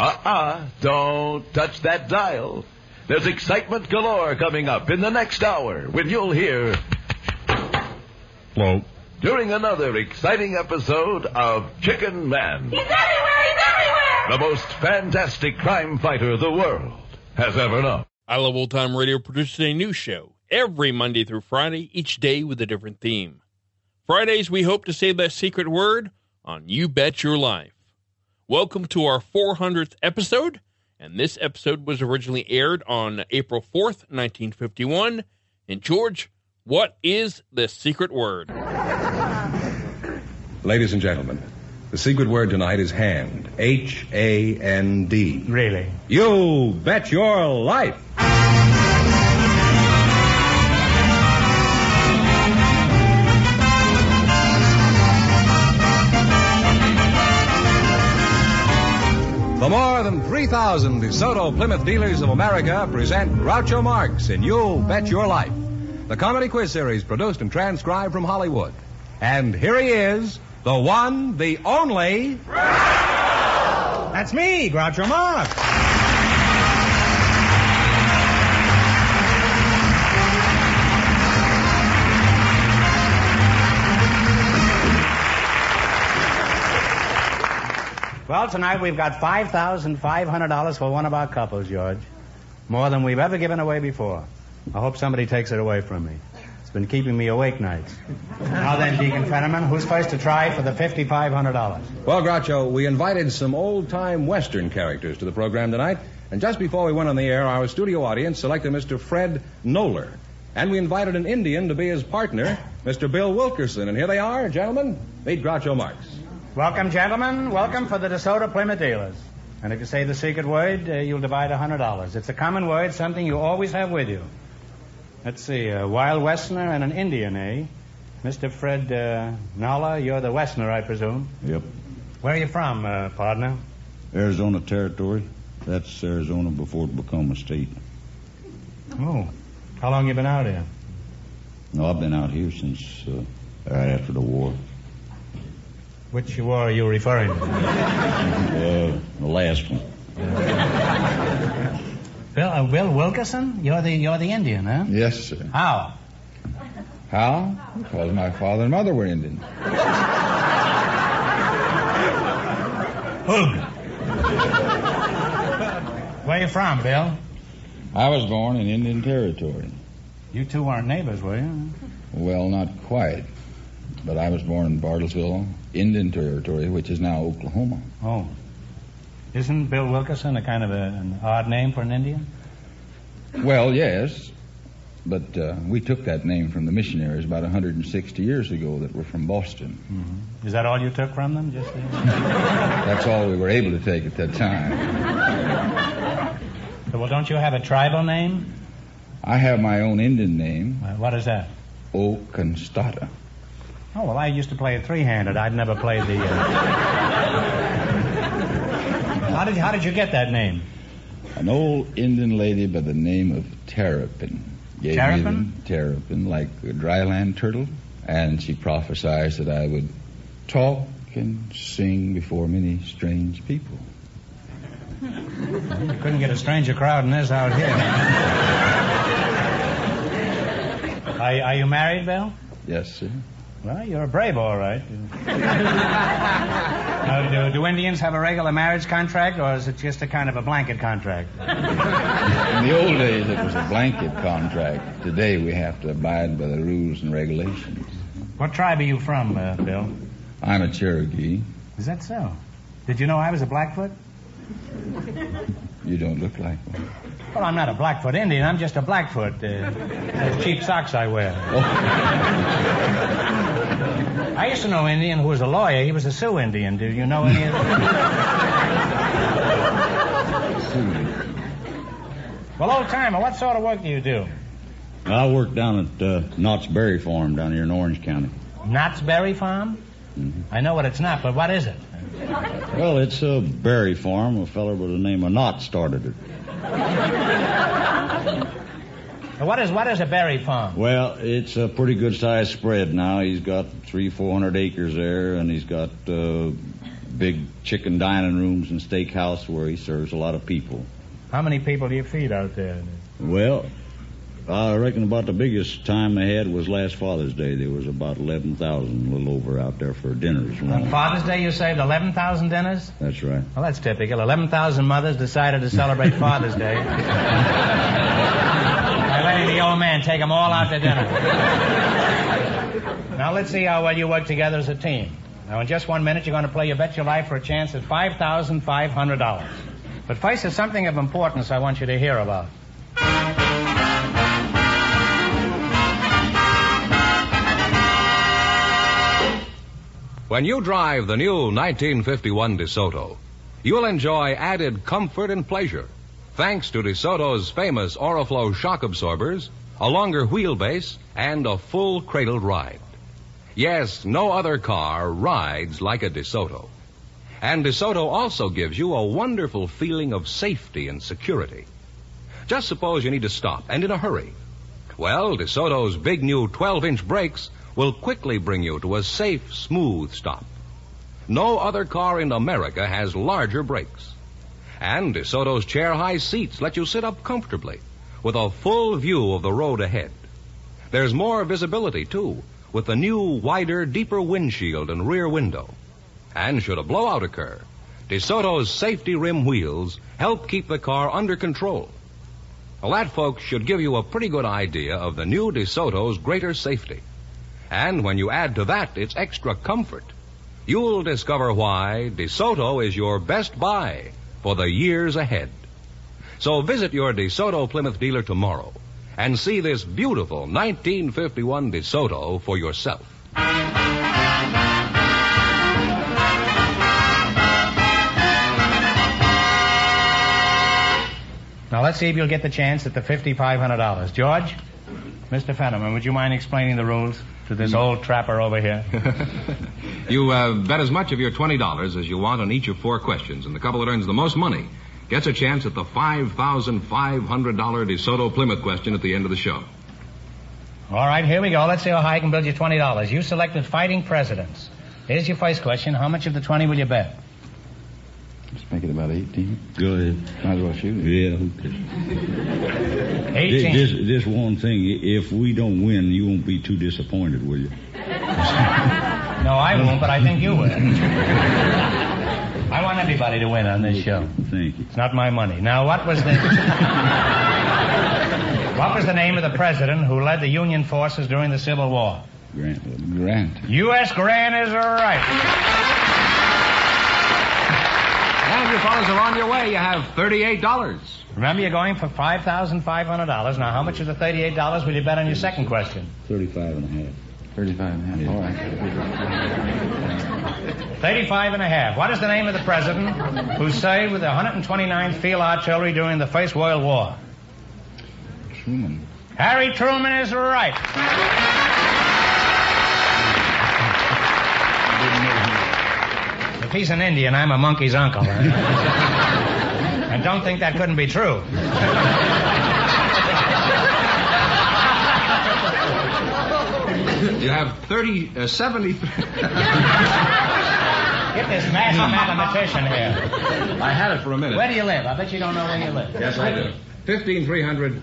Uh-uh, don't touch that dial. There's excitement galore coming up in the next hour when you'll hear... Hello. During another exciting episode of Chicken Man. He's everywhere! He's everywhere! The most fantastic crime fighter the world has ever known. I Love Old Time Radio produces a new show every Monday through Friday, each day with a different theme. Fridays, we hope to say that secret word on You Bet Your Life. Welcome to our 400th episode, and this episode was originally aired on April 4th, 1951. And George, what is the secret word? Ladies and gentlemen, the secret word tonight is hand. H A N D. Really? You bet your life. The more than 3,000 DeSoto Plymouth dealers of America present Groucho Marx in You'll Bet Your Life, the comedy quiz series produced and transcribed from Hollywood. And here he is, the one, the only. That's me, Groucho Marx. Well, tonight we've got $5,500 for one of our couples, George. More than we've ever given away before. I hope somebody takes it away from me. It's been keeping me awake nights. now then, Deacon Fenneman, who's first to try for the $5,500? Well, Groucho, we invited some old time Western characters to the program tonight. And just before we went on the air, our studio audience selected Mr. Fred Noller. And we invited an Indian to be his partner, Mr. Bill Wilkerson. And here they are, gentlemen. Meet Groucho Marx. Welcome, gentlemen. Welcome for the DeSoto Plymouth dealers. And if you say the secret word, uh, you'll divide $100. It's a common word, something you always have with you. Let's see, a wild Westerner and an Indian, eh? Mr. Fred uh, Nala, you're the Westerner, I presume. Yep. Where are you from, uh, partner? Arizona Territory. That's Arizona before it become a state. Oh. How long you been out here? No, I've been out here since uh, right after the war. Which war are you referring to? Uh, the last one. Bill, uh, Bill Wilkerson? You're the you're the Indian, huh? Yes, sir. How? How? Because my father and mother were Indian. Ugh. Where you from, Bill? I was born in Indian Territory. You two weren't neighbors, were you? Well, not quite. But I was born in Bartlesville, Indian Territory, which is now Oklahoma. Oh. Isn't Bill Wilkerson a kind of a, an odd name for an Indian? Well, yes. But uh, we took that name from the missionaries about 160 years ago that were from Boston. Mm-hmm. Is that all you took from them? Just That's all we were able to take at that time. So, well, don't you have a tribal name? I have my own Indian name, Uh, what is that? Oconstata. Oh, well, I used to play it three-handed. I'd never played the. Uh... how did how did you get that name? An old Indian lady by the name of Terrapin Gave Terrapin? me them, terrapin, like a dryland turtle. And she prophesied that I would talk and sing before many strange people. You couldn't get a stranger crowd than this out here. are, are you married, Bill? Yes, sir. Well, you're a brave, all right. now, do, do Indians have a regular marriage contract, or is it just a kind of a blanket contract? In the old days, it was a blanket contract. Today, we have to abide by the rules and regulations. What tribe are you from, uh, Bill? I'm a Cherokee. Is that so? Did you know I was a Blackfoot? You don't look like one. Well, I'm not a Blackfoot Indian. I'm just a Blackfoot. Uh, those cheap socks I wear. I used to know an Indian who was a lawyer. He was a Sioux Indian. Do you know any of them? well, old timer, what sort of work do you do? I work down at uh, Knott's Berry Farm down here in Orange County. Knott's Berry Farm? I know what it's not, but what is it? Well, it's a berry farm. A feller by the name of Knott started it. What is what is a berry farm? Well, it's a pretty good sized spread now. He's got three, four hundred acres there, and he's got uh, big chicken dining rooms and steakhouse where he serves a lot of people. How many people do you feed out there? Well, I reckon about the biggest time they had was last Father's Day. There was about 11,000, a little over out there for dinners. On Father's Day, you saved 11,000 dinners? That's right. Well, that's typical. 11,000 mothers decided to celebrate Father's Day the old man take them all out to dinner. now, let's see how well you work together as a team. Now, in just one minute, you're going to play You Bet Your Life for a chance at $5,500. But first, there's something of importance I want you to hear about. When you drive the new 1951 DeSoto, you'll enjoy added comfort and pleasure thanks to DeSoto's famous Oriflow shock absorbers, a longer wheelbase, and a full cradled ride. Yes, no other car rides like a DeSoto. And DeSoto also gives you a wonderful feeling of safety and security. Just suppose you need to stop and in a hurry. Well, DeSoto's big new 12 inch brakes will quickly bring you to a safe, smooth stop. No other car in America has larger brakes. And DeSoto's chair high seats let you sit up comfortably with a full view of the road ahead. There's more visibility, too, with the new, wider, deeper windshield and rear window. And should a blowout occur, DeSoto's safety rim wheels help keep the car under control. Well, that, folks, should give you a pretty good idea of the new DeSoto's greater safety. And when you add to that its extra comfort, you'll discover why DeSoto is your best buy for the years ahead. So visit your DeSoto Plymouth dealer tomorrow and see this beautiful 1951 DeSoto for yourself. Now, let's see if you'll get the chance at the $5,500. George? Mr. Fenneman, would you mind explaining the rules to this old trapper over here? You uh, bet as much of your $20 as you want on each of four questions, and the couple that earns the most money gets a chance at the $5,500 DeSoto Plymouth question at the end of the show. All right, here we go. Let's see how high I can build you $20. You selected fighting presidents. Here's your first question. How much of the 20 will you bet? Let's make it about 18. Go ahead. Might as well shoot it. Yeah, okay. 18. This just one thing. If we don't win, you won't be too disappointed, will you? No, I won't, but I think you will. I want everybody to win on this show. Thank you. It's not my money. Now, what was the what was the name of the president who led the Union forces during the Civil War? Grant. Grant. U.S. Grant is right. And you fellas are on your way. You have $38. Remember, you're going for five thousand five hundred dollars. Now, how much of the thirty-eight dollars will you bet on your second question? 35 and a half. 35 and a half. All right. Thirty-five and a half. What is the name of the president who served with the 129th Field Artillery during the First World War? Truman. Harry Truman is right. If he's an Indian, I'm a monkey's uncle. and don't think that couldn't be true. You have 30, uh, 70. Get this master mathematician here. I had it for a minute. Where do you live? I bet you don't know where you live. Yes, I do. 15300.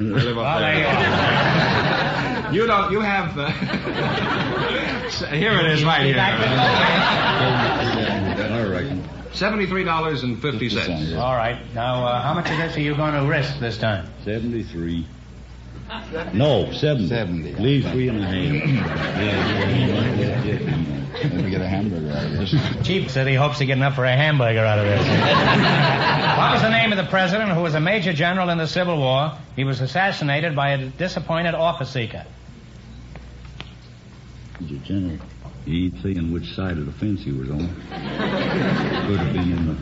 I live up well, there. there you don't. You have. Uh, here it is, right here. I reckon. Seventy-three dollars and fifty cents. All right. Now, uh, how much of this are you going to risk this time? 73. No, 70. 70. Leave three and a half. yeah, yeah, yeah. Maybe get a hamburger out of this. Chief said he hopes to get enough for a hamburger out of this. what was the name of the president who was a major general in the Civil War? He was assassinated by a disappointed office seeker. He's a general. He ain't saying which side of the fence he was on. Could have been in the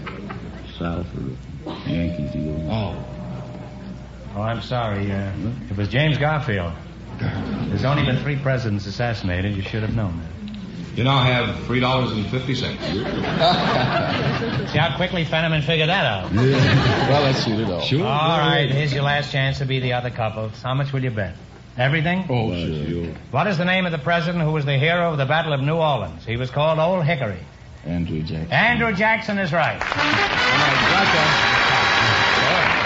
South or the Yankees. He was. Oh. Oh, I'm sorry. Uh, it was James Garfield. There's only been three presidents assassinated. You should have known that. You now have three dollars and fifty cents. See how quickly Fenneman figured that out. Yeah. Well, let's shoot it off. Sure. All right, here's your last chance to be the other couples. How much will you bet? Everything? Oh, sure. sure. What is the name of the president who was the hero of the Battle of New Orleans? He was called Old Hickory. Andrew Jackson. Andrew Jackson is right.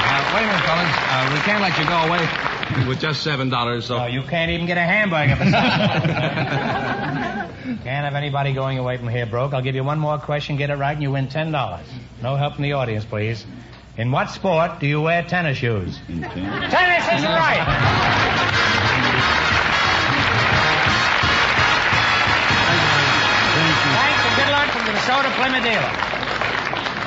Uh, wait a minute, fellas. Uh, we can't let you go away with just seven dollars. So Oh, you can't even get a hamburger for supper. Can't have anybody going away from here broke. I'll give you one more question. Get it right, and you win ten dollars. No help from the audience, please. In what sport do you wear tennis shoes? In ten. Tennis is right. Luck from the DeSoto Plymouth dealer.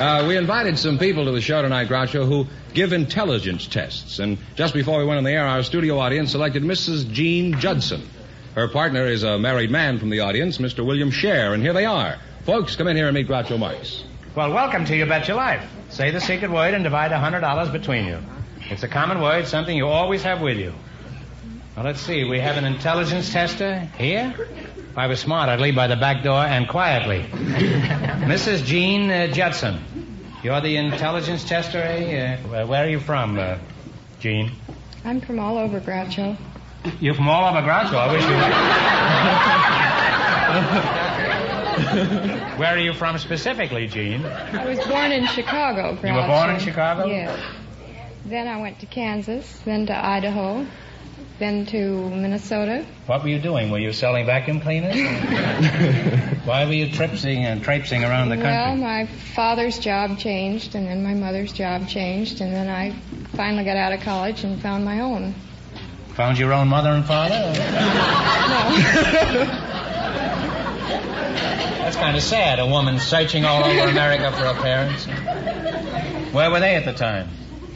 Uh, we invited some people to the show tonight, Groucho, who give intelligence tests. And just before we went on the air, our studio audience selected Mrs. Jean Judson. Her partner is a married man from the audience, Mr. William Scher, and here they are. Folks, come in here and meet Groucho Marx. Well, welcome to You Bet Your Life. Say the secret word and divide a hundred dollars between you. It's a common word, something you always have with you. Well, let's see. We have an intelligence tester here. If I was smart, I'd leave by the back door and quietly. Mrs. Jean uh, Judson. You're the intelligence tester, eh? Uh, where- where are you from, uh, Jean? I'm from all over Groucho. You're from all over Groucho. I wish you were. Where are you from specifically, Jean? I was born in Chicago, Groucho. You were born in Chicago? Yes. Then I went to Kansas, then to Idaho, then to Minnesota. What were you doing? Were you selling vacuum cleaners? Why were you tripsing and traipsing around the country? Well, my father's job changed, and then my mother's job changed, and then I finally got out of college and found my own. Found your own mother and father? no. That's kind of sad, a woman searching all over America for her parents. Where were they at the time?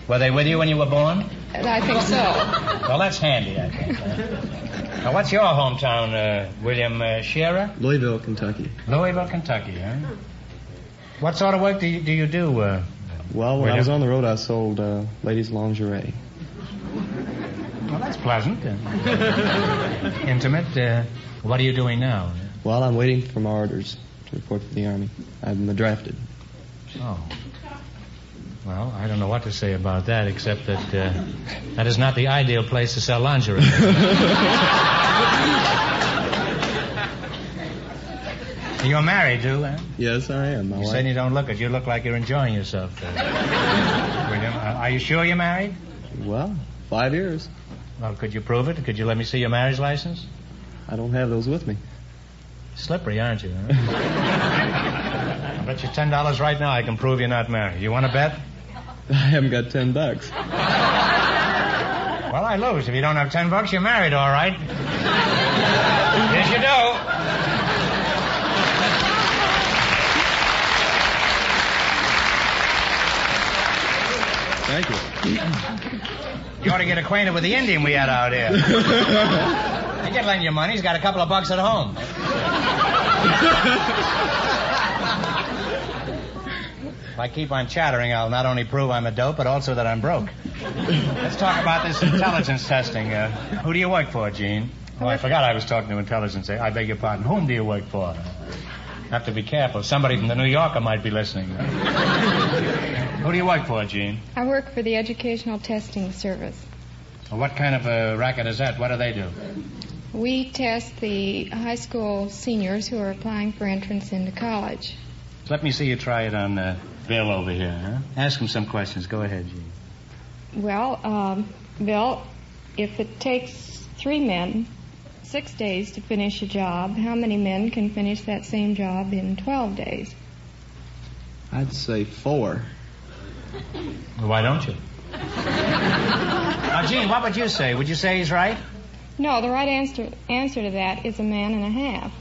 Were they with you when you were born? And I think so. Well, that's handy, I think. huh? Now, what's your hometown, uh, William uh, Shearer? Louisville, Kentucky. Louisville, Kentucky, huh? What sort of work do you do? You do uh, Well, when William? I was on the road, I sold uh, ladies' lingerie. well, that's pleasant. uh, intimate. Uh, what are you doing now? Well, I'm waiting for my orders to report to the Army. I'm drafted. Oh. Well, I don't know what to say about that, except that uh, that is not the ideal place to sell lingerie. You're married, too, huh? Yes, I am. My You wife. said you don't look it. You look like you're enjoying yourself. Uh, William, uh, are you sure you're married? Well, five years. Well, could you prove it? Could you let me see your marriage license? I don't have those with me. Slippery, aren't you? Huh? I bet you ten dollars right now I can prove you're not married. You want to bet? I haven't got ten bucks. Well, I lose. If you don't have ten bucks, you're married, all right. Yes, you do. Thank you. You ought to get acquainted with the Indian we had out here. He can lend you money. He's got a couple of bucks at home. I keep on chattering, I'll not only prove I'm a dope, but also that I'm broke. Let's talk about this intelligence testing. Uh, who do you work for, Jean? Oh, I forgot I was talking to intelligence. I beg your pardon. Whom do you work for? Have to be careful. Somebody from the New Yorker might be listening. Who do you work for, Jean? I work for the Educational Testing Service. Well, what kind of a racket is that? What do they do? We test the high school seniors who are applying for entrance into college. Let me see you try it on uh, Bill over here. Huh? Ask him some questions. Go ahead, Jean. Well, um, Bill, if it takes three men six days to finish a job, how many men can finish that same job in 12 days? I'd say four. Why don't you? now, Jean, what would you say? Would you say he's right? No, the right answer, answer to that is a man and a half.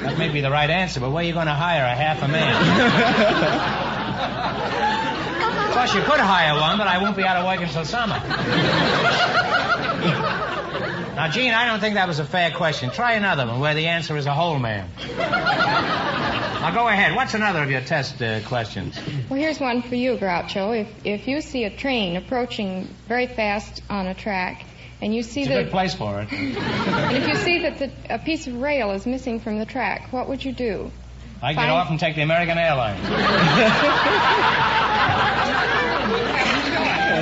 That may be the right answer, but where are you going to hire a half a man? of course, you could hire one, but I won't be out of work until summer. now, Jean, I don't think that was a fair question. Try another one where the answer is a whole man. Now, go ahead. What's another of your test uh, questions? Well, here's one for you, Groucho. If, if you see a train approaching very fast on a track, and you see It's that a good place for it. and if you see that the, a piece of rail is missing from the track, what would you do? I get off and take the American Airlines.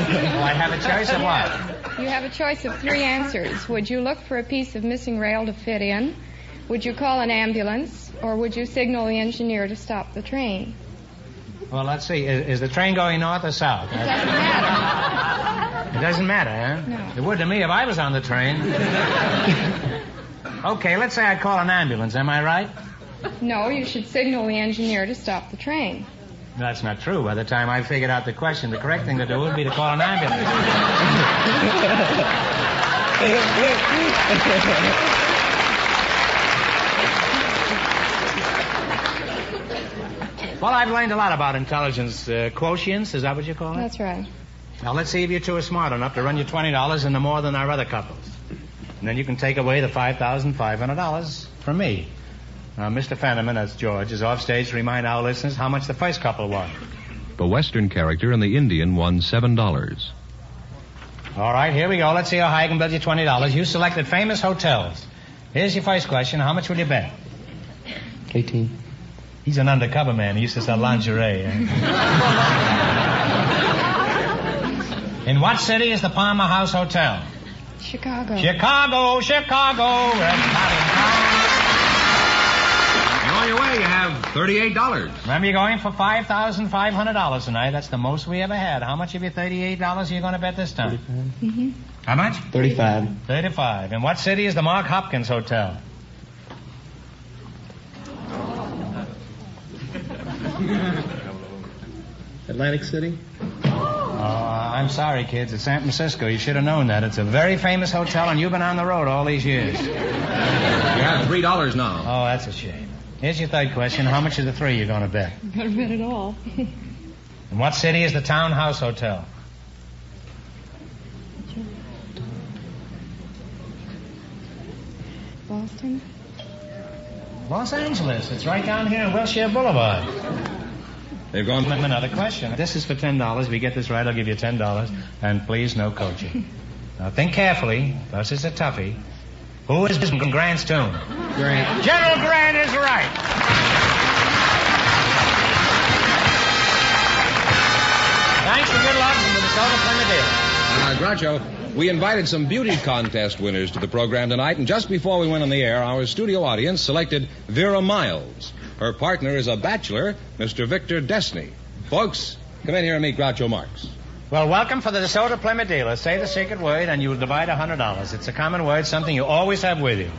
well, I have a choice of what? You have a choice of three answers. Would you look for a piece of missing rail to fit in? Would you call an ambulance? Or would you signal the engineer to stop the train? Well, let's see. Is, is the train going north or south? It doesn't matter. It doesn't matter, huh? No. It would to me if I was on the train. okay, let's say I call an ambulance. Am I right? No, you should signal the engineer to stop the train. That's not true. By the time I figured out the question, the correct thing to do would be to call an ambulance. well, I've learned a lot about intelligence uh, quotients. Is that what you call it? That's right. Now, let's see if you two are smart enough to run you $20 into more than our other couples. And then you can take away the $5,500 from me. Now, Mr. Fenneman, that's George, is off stage to remind our listeners how much the first couple won. The Western character and the Indian won $7. All right, here we go. Let's see how high I can build you $20. You selected famous hotels. Here's your first question. How much will you bet? 18. He's an undercover man. He used to sell lingerie. eh? In what city is the Palmer House Hotel? Chicago. Chicago, Chicago. Everybody in. And on your way, you have $38. Remember, you're going for $5,500 tonight. That's the most we ever had. How much of your $38 are you going to bet this time? Mm-hmm. How much? 35. 35. In what city is the Mark Hopkins Hotel? Atlantic City? Oh, I'm sorry, kids. It's San Francisco. You should have known that. It's a very famous hotel, and you've been on the road all these years. You have $3 now. Oh, that's a shame. Here's your third question. How much of the three you going to bet? Not bet at all. In what city is the Townhouse Hotel? Boston? Los Angeles. It's right down here on Wilshire Boulevard. They've gone. Another question. This is for ten dollars. If you get this right, I'll give you ten dollars. And please, no coaching. now think carefully. This is a toughie. Who is Grant's tomb? Grant. General Grant is right. Thanks and good luck from the DeSoto Plymouth Dealer. Uh, Groucho, we invited some beauty contest winners to the program tonight, and just before we went on the air, our studio audience selected Vera Miles. Her partner is a bachelor, Mr. Victor Destiny. Folks, come in here and meet Groucho Marx. Well, welcome for the DeSoto Plymouth Dealer. Say the secret word and you will divide a hundred dollars. It's a common word, something you always have with you.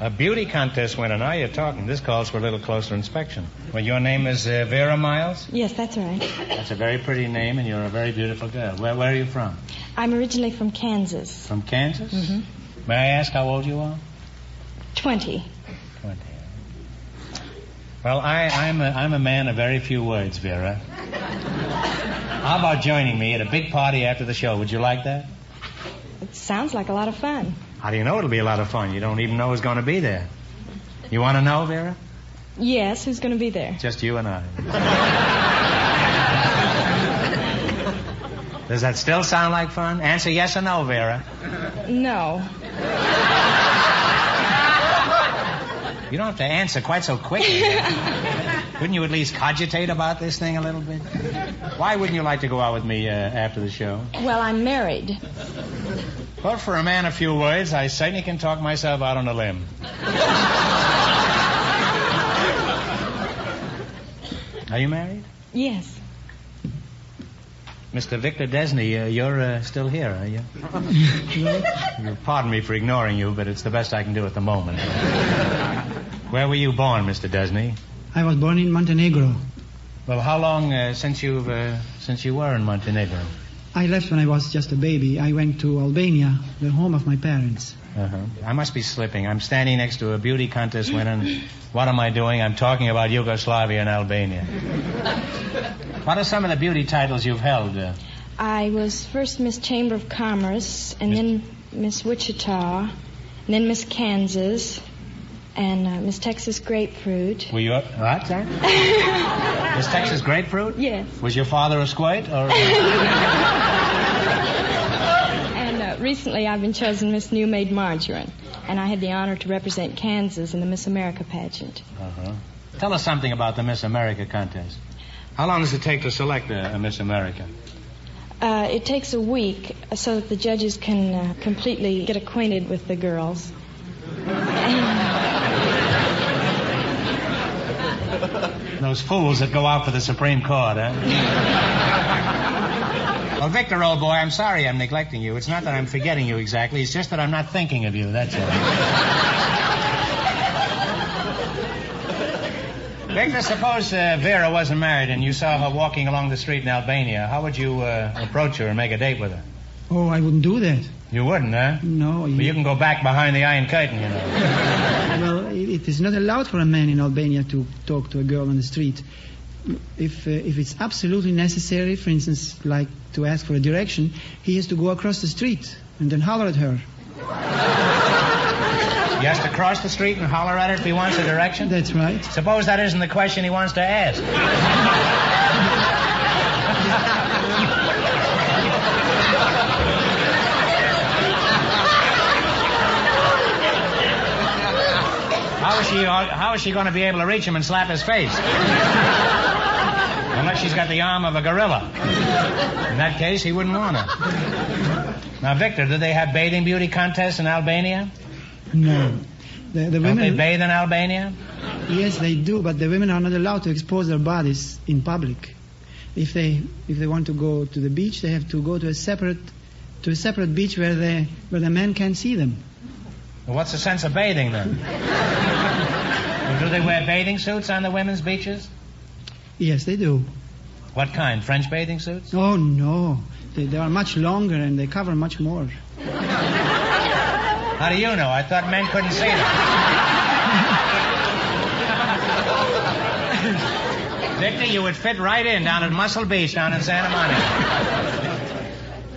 A beauty contest winner. Now you're talking. This calls for a little closer inspection. Well, your name is uh, Vera Miles? Yes, that's right. That's a very pretty name, and you're a very beautiful girl. Where, where are you from? I'm originally from Kansas. From Kansas? Mm-hmm. May I ask how old you are? Twenty. Well, I, I'm, a, I'm a man of very few words, Vera. How about joining me at a big party after the show? Would you like that? It sounds like a lot of fun. How do you know it'll be a lot of fun? You don't even know who's going to be there. You want to know, Vera? Yes, who's going to be there? Just you and I. Does that still sound like fun? Answer yes or no, Vera. No. You don't have to answer quite so quickly. Wouldn't you at least cogitate about this thing a little bit? Why wouldn't you like to go out with me uh, after the show? Well, I'm married. Well, for a man of few words, I certainly can talk myself out on a limb. Are you married? Yes. Mr. Victor Desney, uh, you're uh, still here, are you? you? Pardon me for ignoring you, but it's the best I can do at the moment. Where were you born, Mr. Desney? I was born in Montenegro. Well, how long uh, since you've uh, since you were in Montenegro? I left when I was just a baby. I went to Albania, the home of my parents. Uh-huh. I must be slipping. I'm standing next to a beauty contest winner. What am I doing? I'm talking about Yugoslavia and Albania. what are some of the beauty titles you've held? Uh, I was first Miss Chamber of Commerce, and then Miss Wichita, and then Miss Kansas, and uh, Miss Texas Grapefruit. were you up? What, sir? Miss Texas Grapefruit? Yes. Was your father a squate or? And uh, recently I've been chosen Miss Nu-Maid Margarine, and I had the honor to represent Kansas in the Miss America pageant. Uh-huh. Tell us something about the Miss America contest. How long does it take to select a, a Miss America? Uh, it takes a week so that the judges can uh, completely get acquainted with the girls. Those fools that go out for the Supreme Court, huh? well, Victor, old boy, I'm sorry I'm neglecting you. It's not that I'm forgetting you exactly. It's just that I'm not thinking of you. That's all. Victor, suppose uh, Vera wasn't married and you saw her walking along the street in Albania. How would you uh, approach her and make a date with her? Oh, I wouldn't do that. You wouldn't, huh? No. You... Well, you can go back behind the iron curtain, you know. well, it, is not allowed for a man in Albania to talk to a girl on the street. If uh, if it's absolutely necessary, for instance, like to ask for a direction, he has to go across the street and then holler at her. He has to cross the street and holler at her if he wants a direction? That's right. Suppose that isn't the question he wants to ask. How is she? Uh, how is she going to be able to reach him and slap his face? Unless she's got the arm of a gorilla. In that case, he wouldn't want her. Now, Victor, do they have bathing beauty contests in Albania? No. The, the Don't women. they bathe in Albania? Yes, they do, but the women are not allowed to expose their bodies in public. If they if they want to go to the beach, they have to go to a separate to a separate beach where the where the men can't see them. Well, what's the sense of bathing then? Well, do they wear bathing suits on the women's beaches? Yes, they do. What kind? French bathing suits? Oh no, they, they are much longer and they cover much more. How do you know? I thought men couldn't see them. Victor, you would fit right in down at Muscle Beach down in Santa Monica.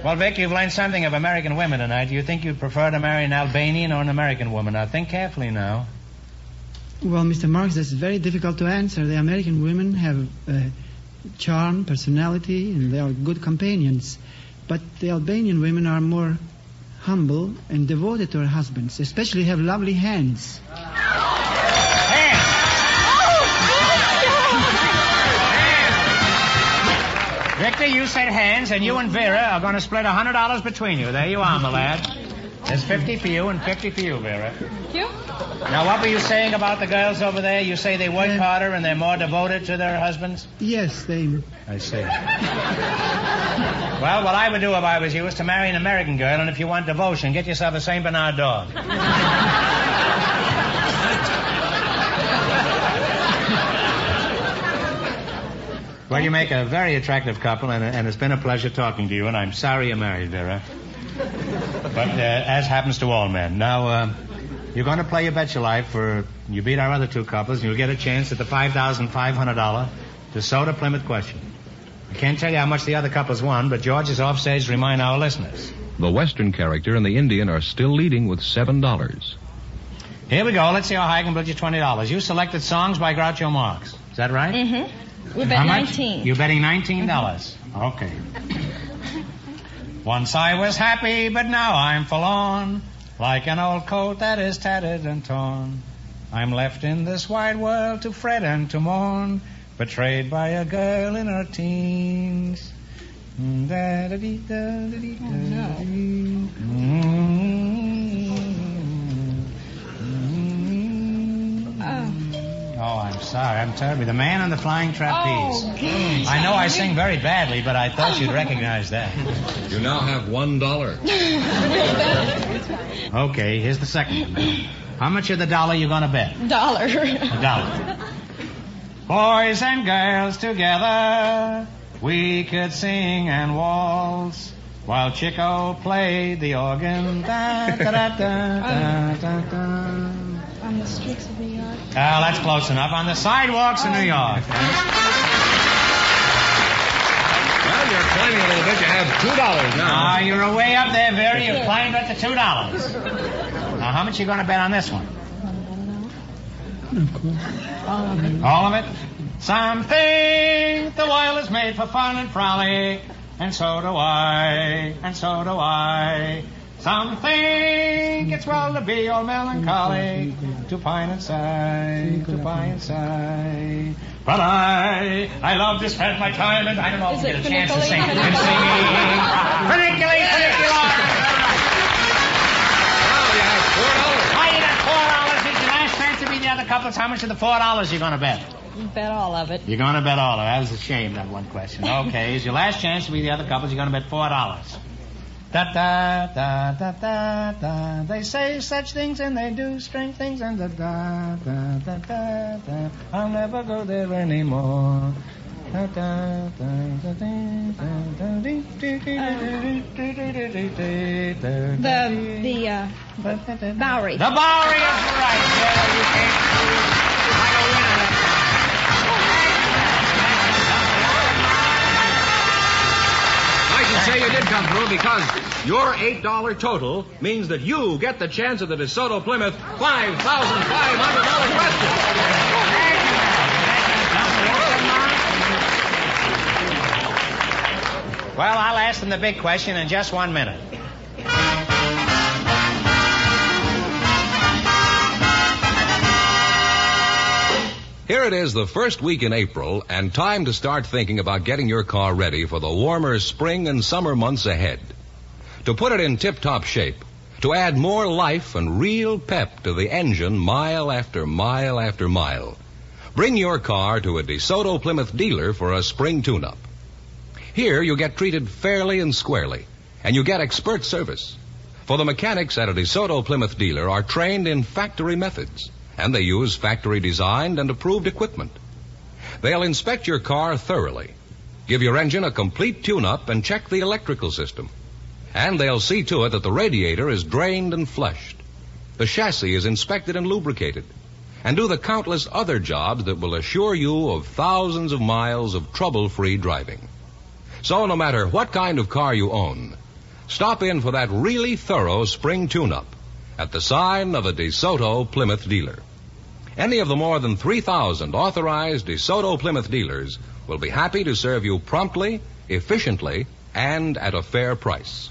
Well, Vic, you've learned something of American women tonight. Do you think you'd prefer to marry an Albanian or an American woman? Now, think carefully now. Well, Mr. Marx, that's very difficult to answer. The American women have uh, charm, personality, and they are good companions. But the Albanian women are more humble and devoted to their husbands, especially have lovely hands. Victor, you said hands, and you and Vera are going to split a $100 between you. There you are, my lad. There's 50 for you and 50 for you, Vera. Thank you. Now, what were you saying about the girls over there? You say they work harder and they're more devoted to their husbands? Yes, they. I see. Well, what I would do if I was you is to marry an American girl, and if you want devotion, get yourself a St. Bernard dog. Well, you make a very attractive couple, and, and it's been a pleasure talking to you, and I'm sorry you're married, Vera. But uh, as happens to all men. Now, uh, you're going to play your bet your life for you beat our other two couples, and you'll get a chance at the $5,500 DeSoto Plymouth question. I can't tell you how much the other couples won, but George is offstage to remind our listeners. The Western character and the Indian are still leading with $7. Here we go. Let's see how high I can build you $20. You selected songs by Groucho Marx. Is that right? Mm-hmm. We How bet much? 19. You're betting $19? dollars Okay. Once I was happy, but now I'm forlorn, like an old coat that is tattered and torn. I'm left in this wide world to fret and to mourn, betrayed by a girl in her teens. Mm, da-da-dee-da-da-dee-da-dee. Oh, I'm sorry. I'm terribly. The man on the flying trapeze. Oh, gosh. I know I sing very badly, but I thought you'd recognize that. You now have one dollar. Okay, here's the second one. How much of the dollar you gonna bet? Dollar. A dollar. Boys and girls together, we could sing and waltz while Chico played the organ. Da, da, da, da, da, da, da. On the streets of New York. Oh, that's close enough. On the sidewalks of New York. Well, you're climbing a little bit. You have two dollars now. Ah, you're way up there, Vera. You've climbed up to two dollars. Now, how much you gonna bet on this one? Of course. All of it? Something the world is made for fun and frolic, and so do I, and so do I. Some think it's well to be all melancholy, to pine and sigh, to pine and sigh. But I, I love to spend my time, and I don't know if Is you it get a chance to sing. Funiculì? I'm singing. Funiculì, funiculà. Oh, you got four dollars. Here's your last chance to be the other couples. How much of the four dollars you gonna bet? Bet all of it. You're gonna bet all of it. That was a shame, that one question. Okay, here's your last chance to be the other couples. You're gonna bet four dollars. Da da da da da da. They say such things and they do strange things and da da da da da da. I'll never go there anymore. The the uh, Bowery. The Bowery is right. Yeah, you can't. I don't win it. Say you did come through because your eight dollar total means that you get the chance of the DeSoto Plymouth five thousand five hundred dollar question. Well, I'll ask them the big question in just one minute. Here it is, the first week in April, and time to start thinking about getting your car ready for the warmer spring and summer months ahead. To put it in tip-top shape, to add more life and real pep to the engine mile after mile after mile, bring your car to a DeSoto Plymouth dealer for a spring tune-up. Here you get treated fairly and squarely, and you get expert service. For the mechanics at a DeSoto Plymouth dealer are trained in factory methods, and they use factory designed and approved equipment. They'll inspect your car thoroughly, give your engine a complete tune-up, and check the electrical system. And they'll see to it that the radiator is drained and flushed. The chassis is inspected and lubricated, and do the countless other jobs that will assure you of thousands of miles of trouble-free driving. So no matter what kind of car you own, stop in for that really thorough spring tune-up at the sign of a DeSoto Plymouth dealer. Any of the more than 3,000 authorized DeSoto Plymouth dealers will be happy to serve you promptly, efficiently, and at a fair price.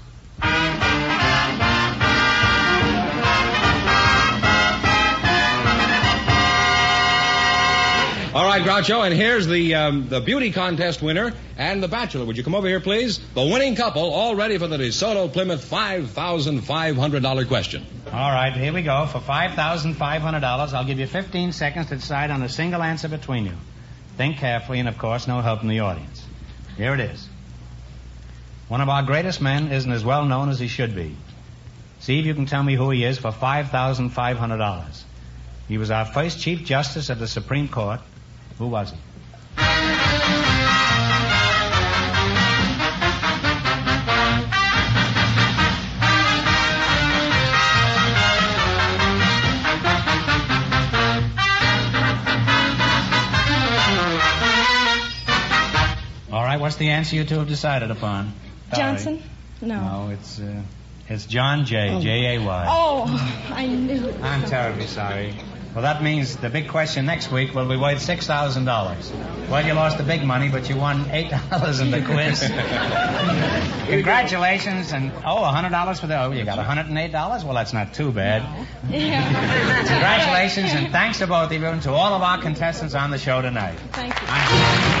All right, Groucho, and here's the um, the beauty contest winner and the bachelor. Would you come over here, please? The winning couple, all ready for the DeSoto Plymouth five thousand five hundred dollar question. All right, here we go. For $5,500, I'll give you 15 seconds to decide on a single answer between you. Think carefully, and of course, no help from the audience. Here it is. One of our greatest men isn't as well known as he should be. See if you can tell me who he is for $5,500. He was our first Chief Justice of the Supreme Court. Who was he? All right, what's the answer you two have decided upon? Johnson? No. No, it's uh, it's John Jay, Oh. J A Y. Oh, I knew it. I'm terribly sorry. Well, that means the big question next week will be worth $6,000. Well, you lost the big money, but you won $8 in the quiz. Congratulations, and oh, $100 for the, oh, you got $108? Well, that's not too bad. Congratulations, and thanks to both of you and to all of our contestants on the show tonight. Thank you.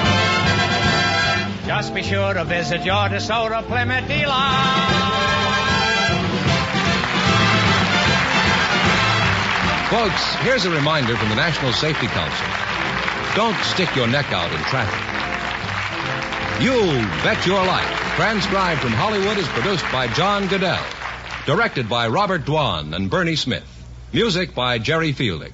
just be sure to visit your DeSoto Plymouth dealer. Folks, here's a reminder from the National Safety Council. Don't stick your neck out in traffic. You Bet Your Life, transcribed from Hollywood, is produced by John Guedel. Directed by Robert Dwan and Bernie Smith. Music by Jerry Fielding.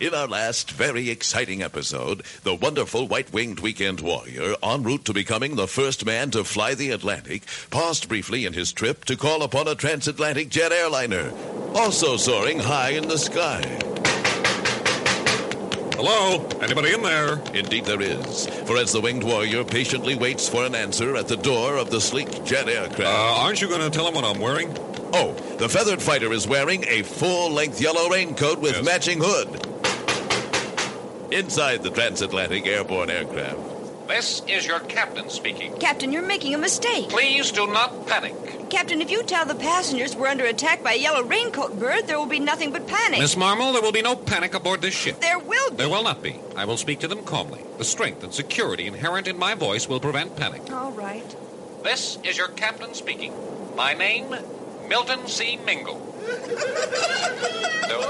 In our last very exciting episode, the wonderful white winged weekend warrior, en route to becoming the first man to fly the Atlantic, paused briefly in his trip to call upon a transatlantic jet airliner, also soaring high in the sky. Hello? Anybody in there? Indeed, there is. For as the winged warrior patiently waits for an answer at the door of the sleek jet aircraft. Uh, aren't you going to tell him what I'm wearing? Oh, the feathered fighter is wearing a full length yellow raincoat with matching hood. Inside the transatlantic airborne aircraft. This is your captain speaking. Captain, you're making a mistake. Please do not panic. Captain, if you tell the passengers we're under attack by a yellow raincoat bird, there will be nothing but panic. Miss Marmol, there will be no panic aboard this ship. There will be. There will not be. I will speak to them calmly. The strength and security inherent in my voice will prevent panic. All right. This is your captain speaking. My name, Milton C. Mingle. No,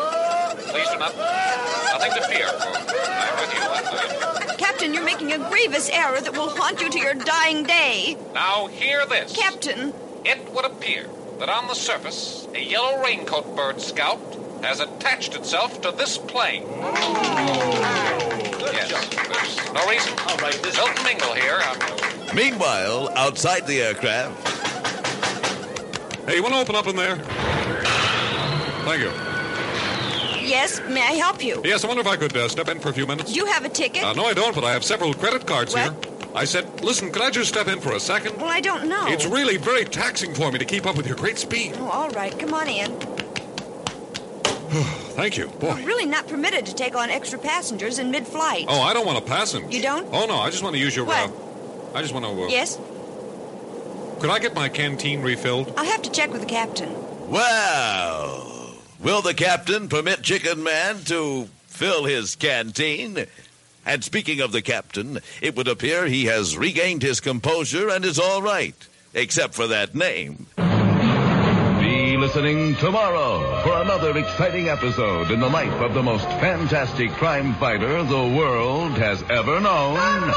please do not. Nothing to fear, I'm with you. I- Captain, you're making a grievous error that will haunt you to your dying day. Now hear this. Captain, It would appear that on the surface, a yellow raincoat bird scout has attached itself to this plane. Oh. yes, there's no reason. All right, this Milton Mingle here. I'm Meanwhile, outside the aircraft. Hey, you want to open up in there? Thank you. Yes, may I help you? Yes, I wonder if I could uh, step in for a few minutes. You have a ticket? Uh, no, I don't, but I have several credit cards What? here. I said, listen, could I just step in for a second? Well, I don't know. It's really very taxing for me to keep up with your great speed. Oh, all right, come on in. Thank you. Boy. We're really not permitted to take on extra passengers in mid-flight. Oh, I don't want a passenger. You don't? Oh, no, I just want to use your. What? Uh, I just want to. Uh, Yes? Could I get my canteen refilled? I'll have to check with the captain. Well, will the captain permit Chicken Man to fill his canteen? And speaking of the captain, it would appear he has regained his composure and is all right, except for that name. Be listening tomorrow for another exciting episode in the life of the most fantastic crime fighter the world has ever known.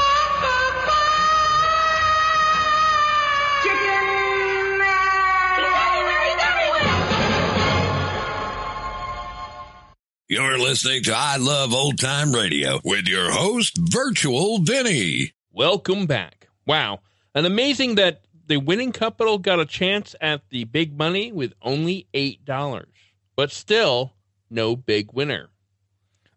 You're listening to I Love Old Time Radio with your host, Virtual Vinny. Welcome back. Wow. And amazing that the winning couple got a chance at the big money with only $8, but still no big winner.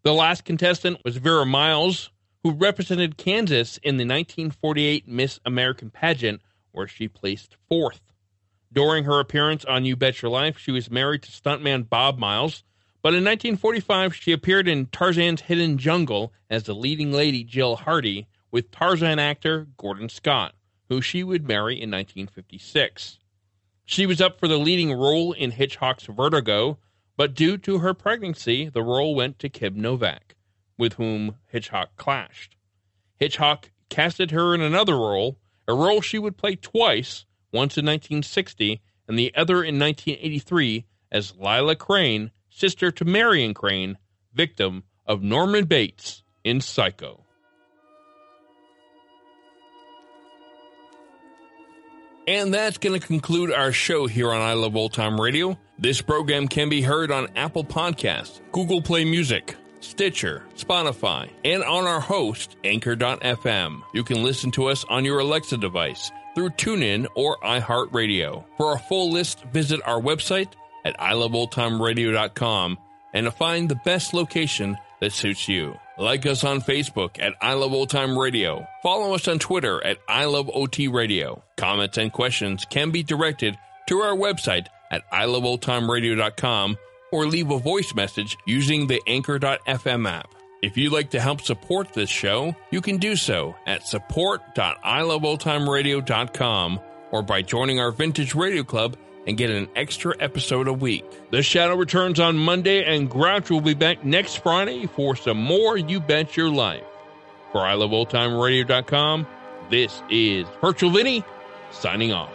The last contestant was Vera Miles, who represented Kansas in the 1948 Miss American pageant, where she placed fourth. During her appearance on You Bet Your Life, she was married to stuntman Bob Miles but in 1945, she appeared in Tarzan's Hidden Jungle as the leading lady Jill Hardy with Tarzan actor Gordon Scott, who she would marry in 1956. She was up for the leading role in Hitchcock's Vertigo, but due to her pregnancy, the role went to Kim Novak, with whom Hitchcock clashed. Hitchcock casted her in another role, a role she would play twice, once in 1960 and the other in 1983 as Lila Crane sister to Marion Crane, victim of Norman Bates in Psycho. And that's going to conclude our show here on I Love Old Time Radio. This program can be heard on Apple Podcasts, Google Play Music, Stitcher, Spotify, and on our host, Anchor.fm. You can listen to us on your Alexa device through TuneIn or iHeartRadio. For a full list, visit our website, at iloveoldtimeradio.com and to find the best location that suits you. Like us on Facebook at I Love Old Time Radio. Follow us on Twitter at I Love OT Radio. Comments and questions can be directed to our website at iloveoldtimeradio.com or leave a voice message using the anchor.fm app. If you'd like to help support this show, you can do so at support.iloveoldtimeradio.com or by joining our Vintage Radio Club and get an extra episode a week. The Shadow returns on Monday, and Grouch will be back next Friday for some more You Bet Your Life. For iloveoldtimeradio.com, this is Virtual Vinny signing off.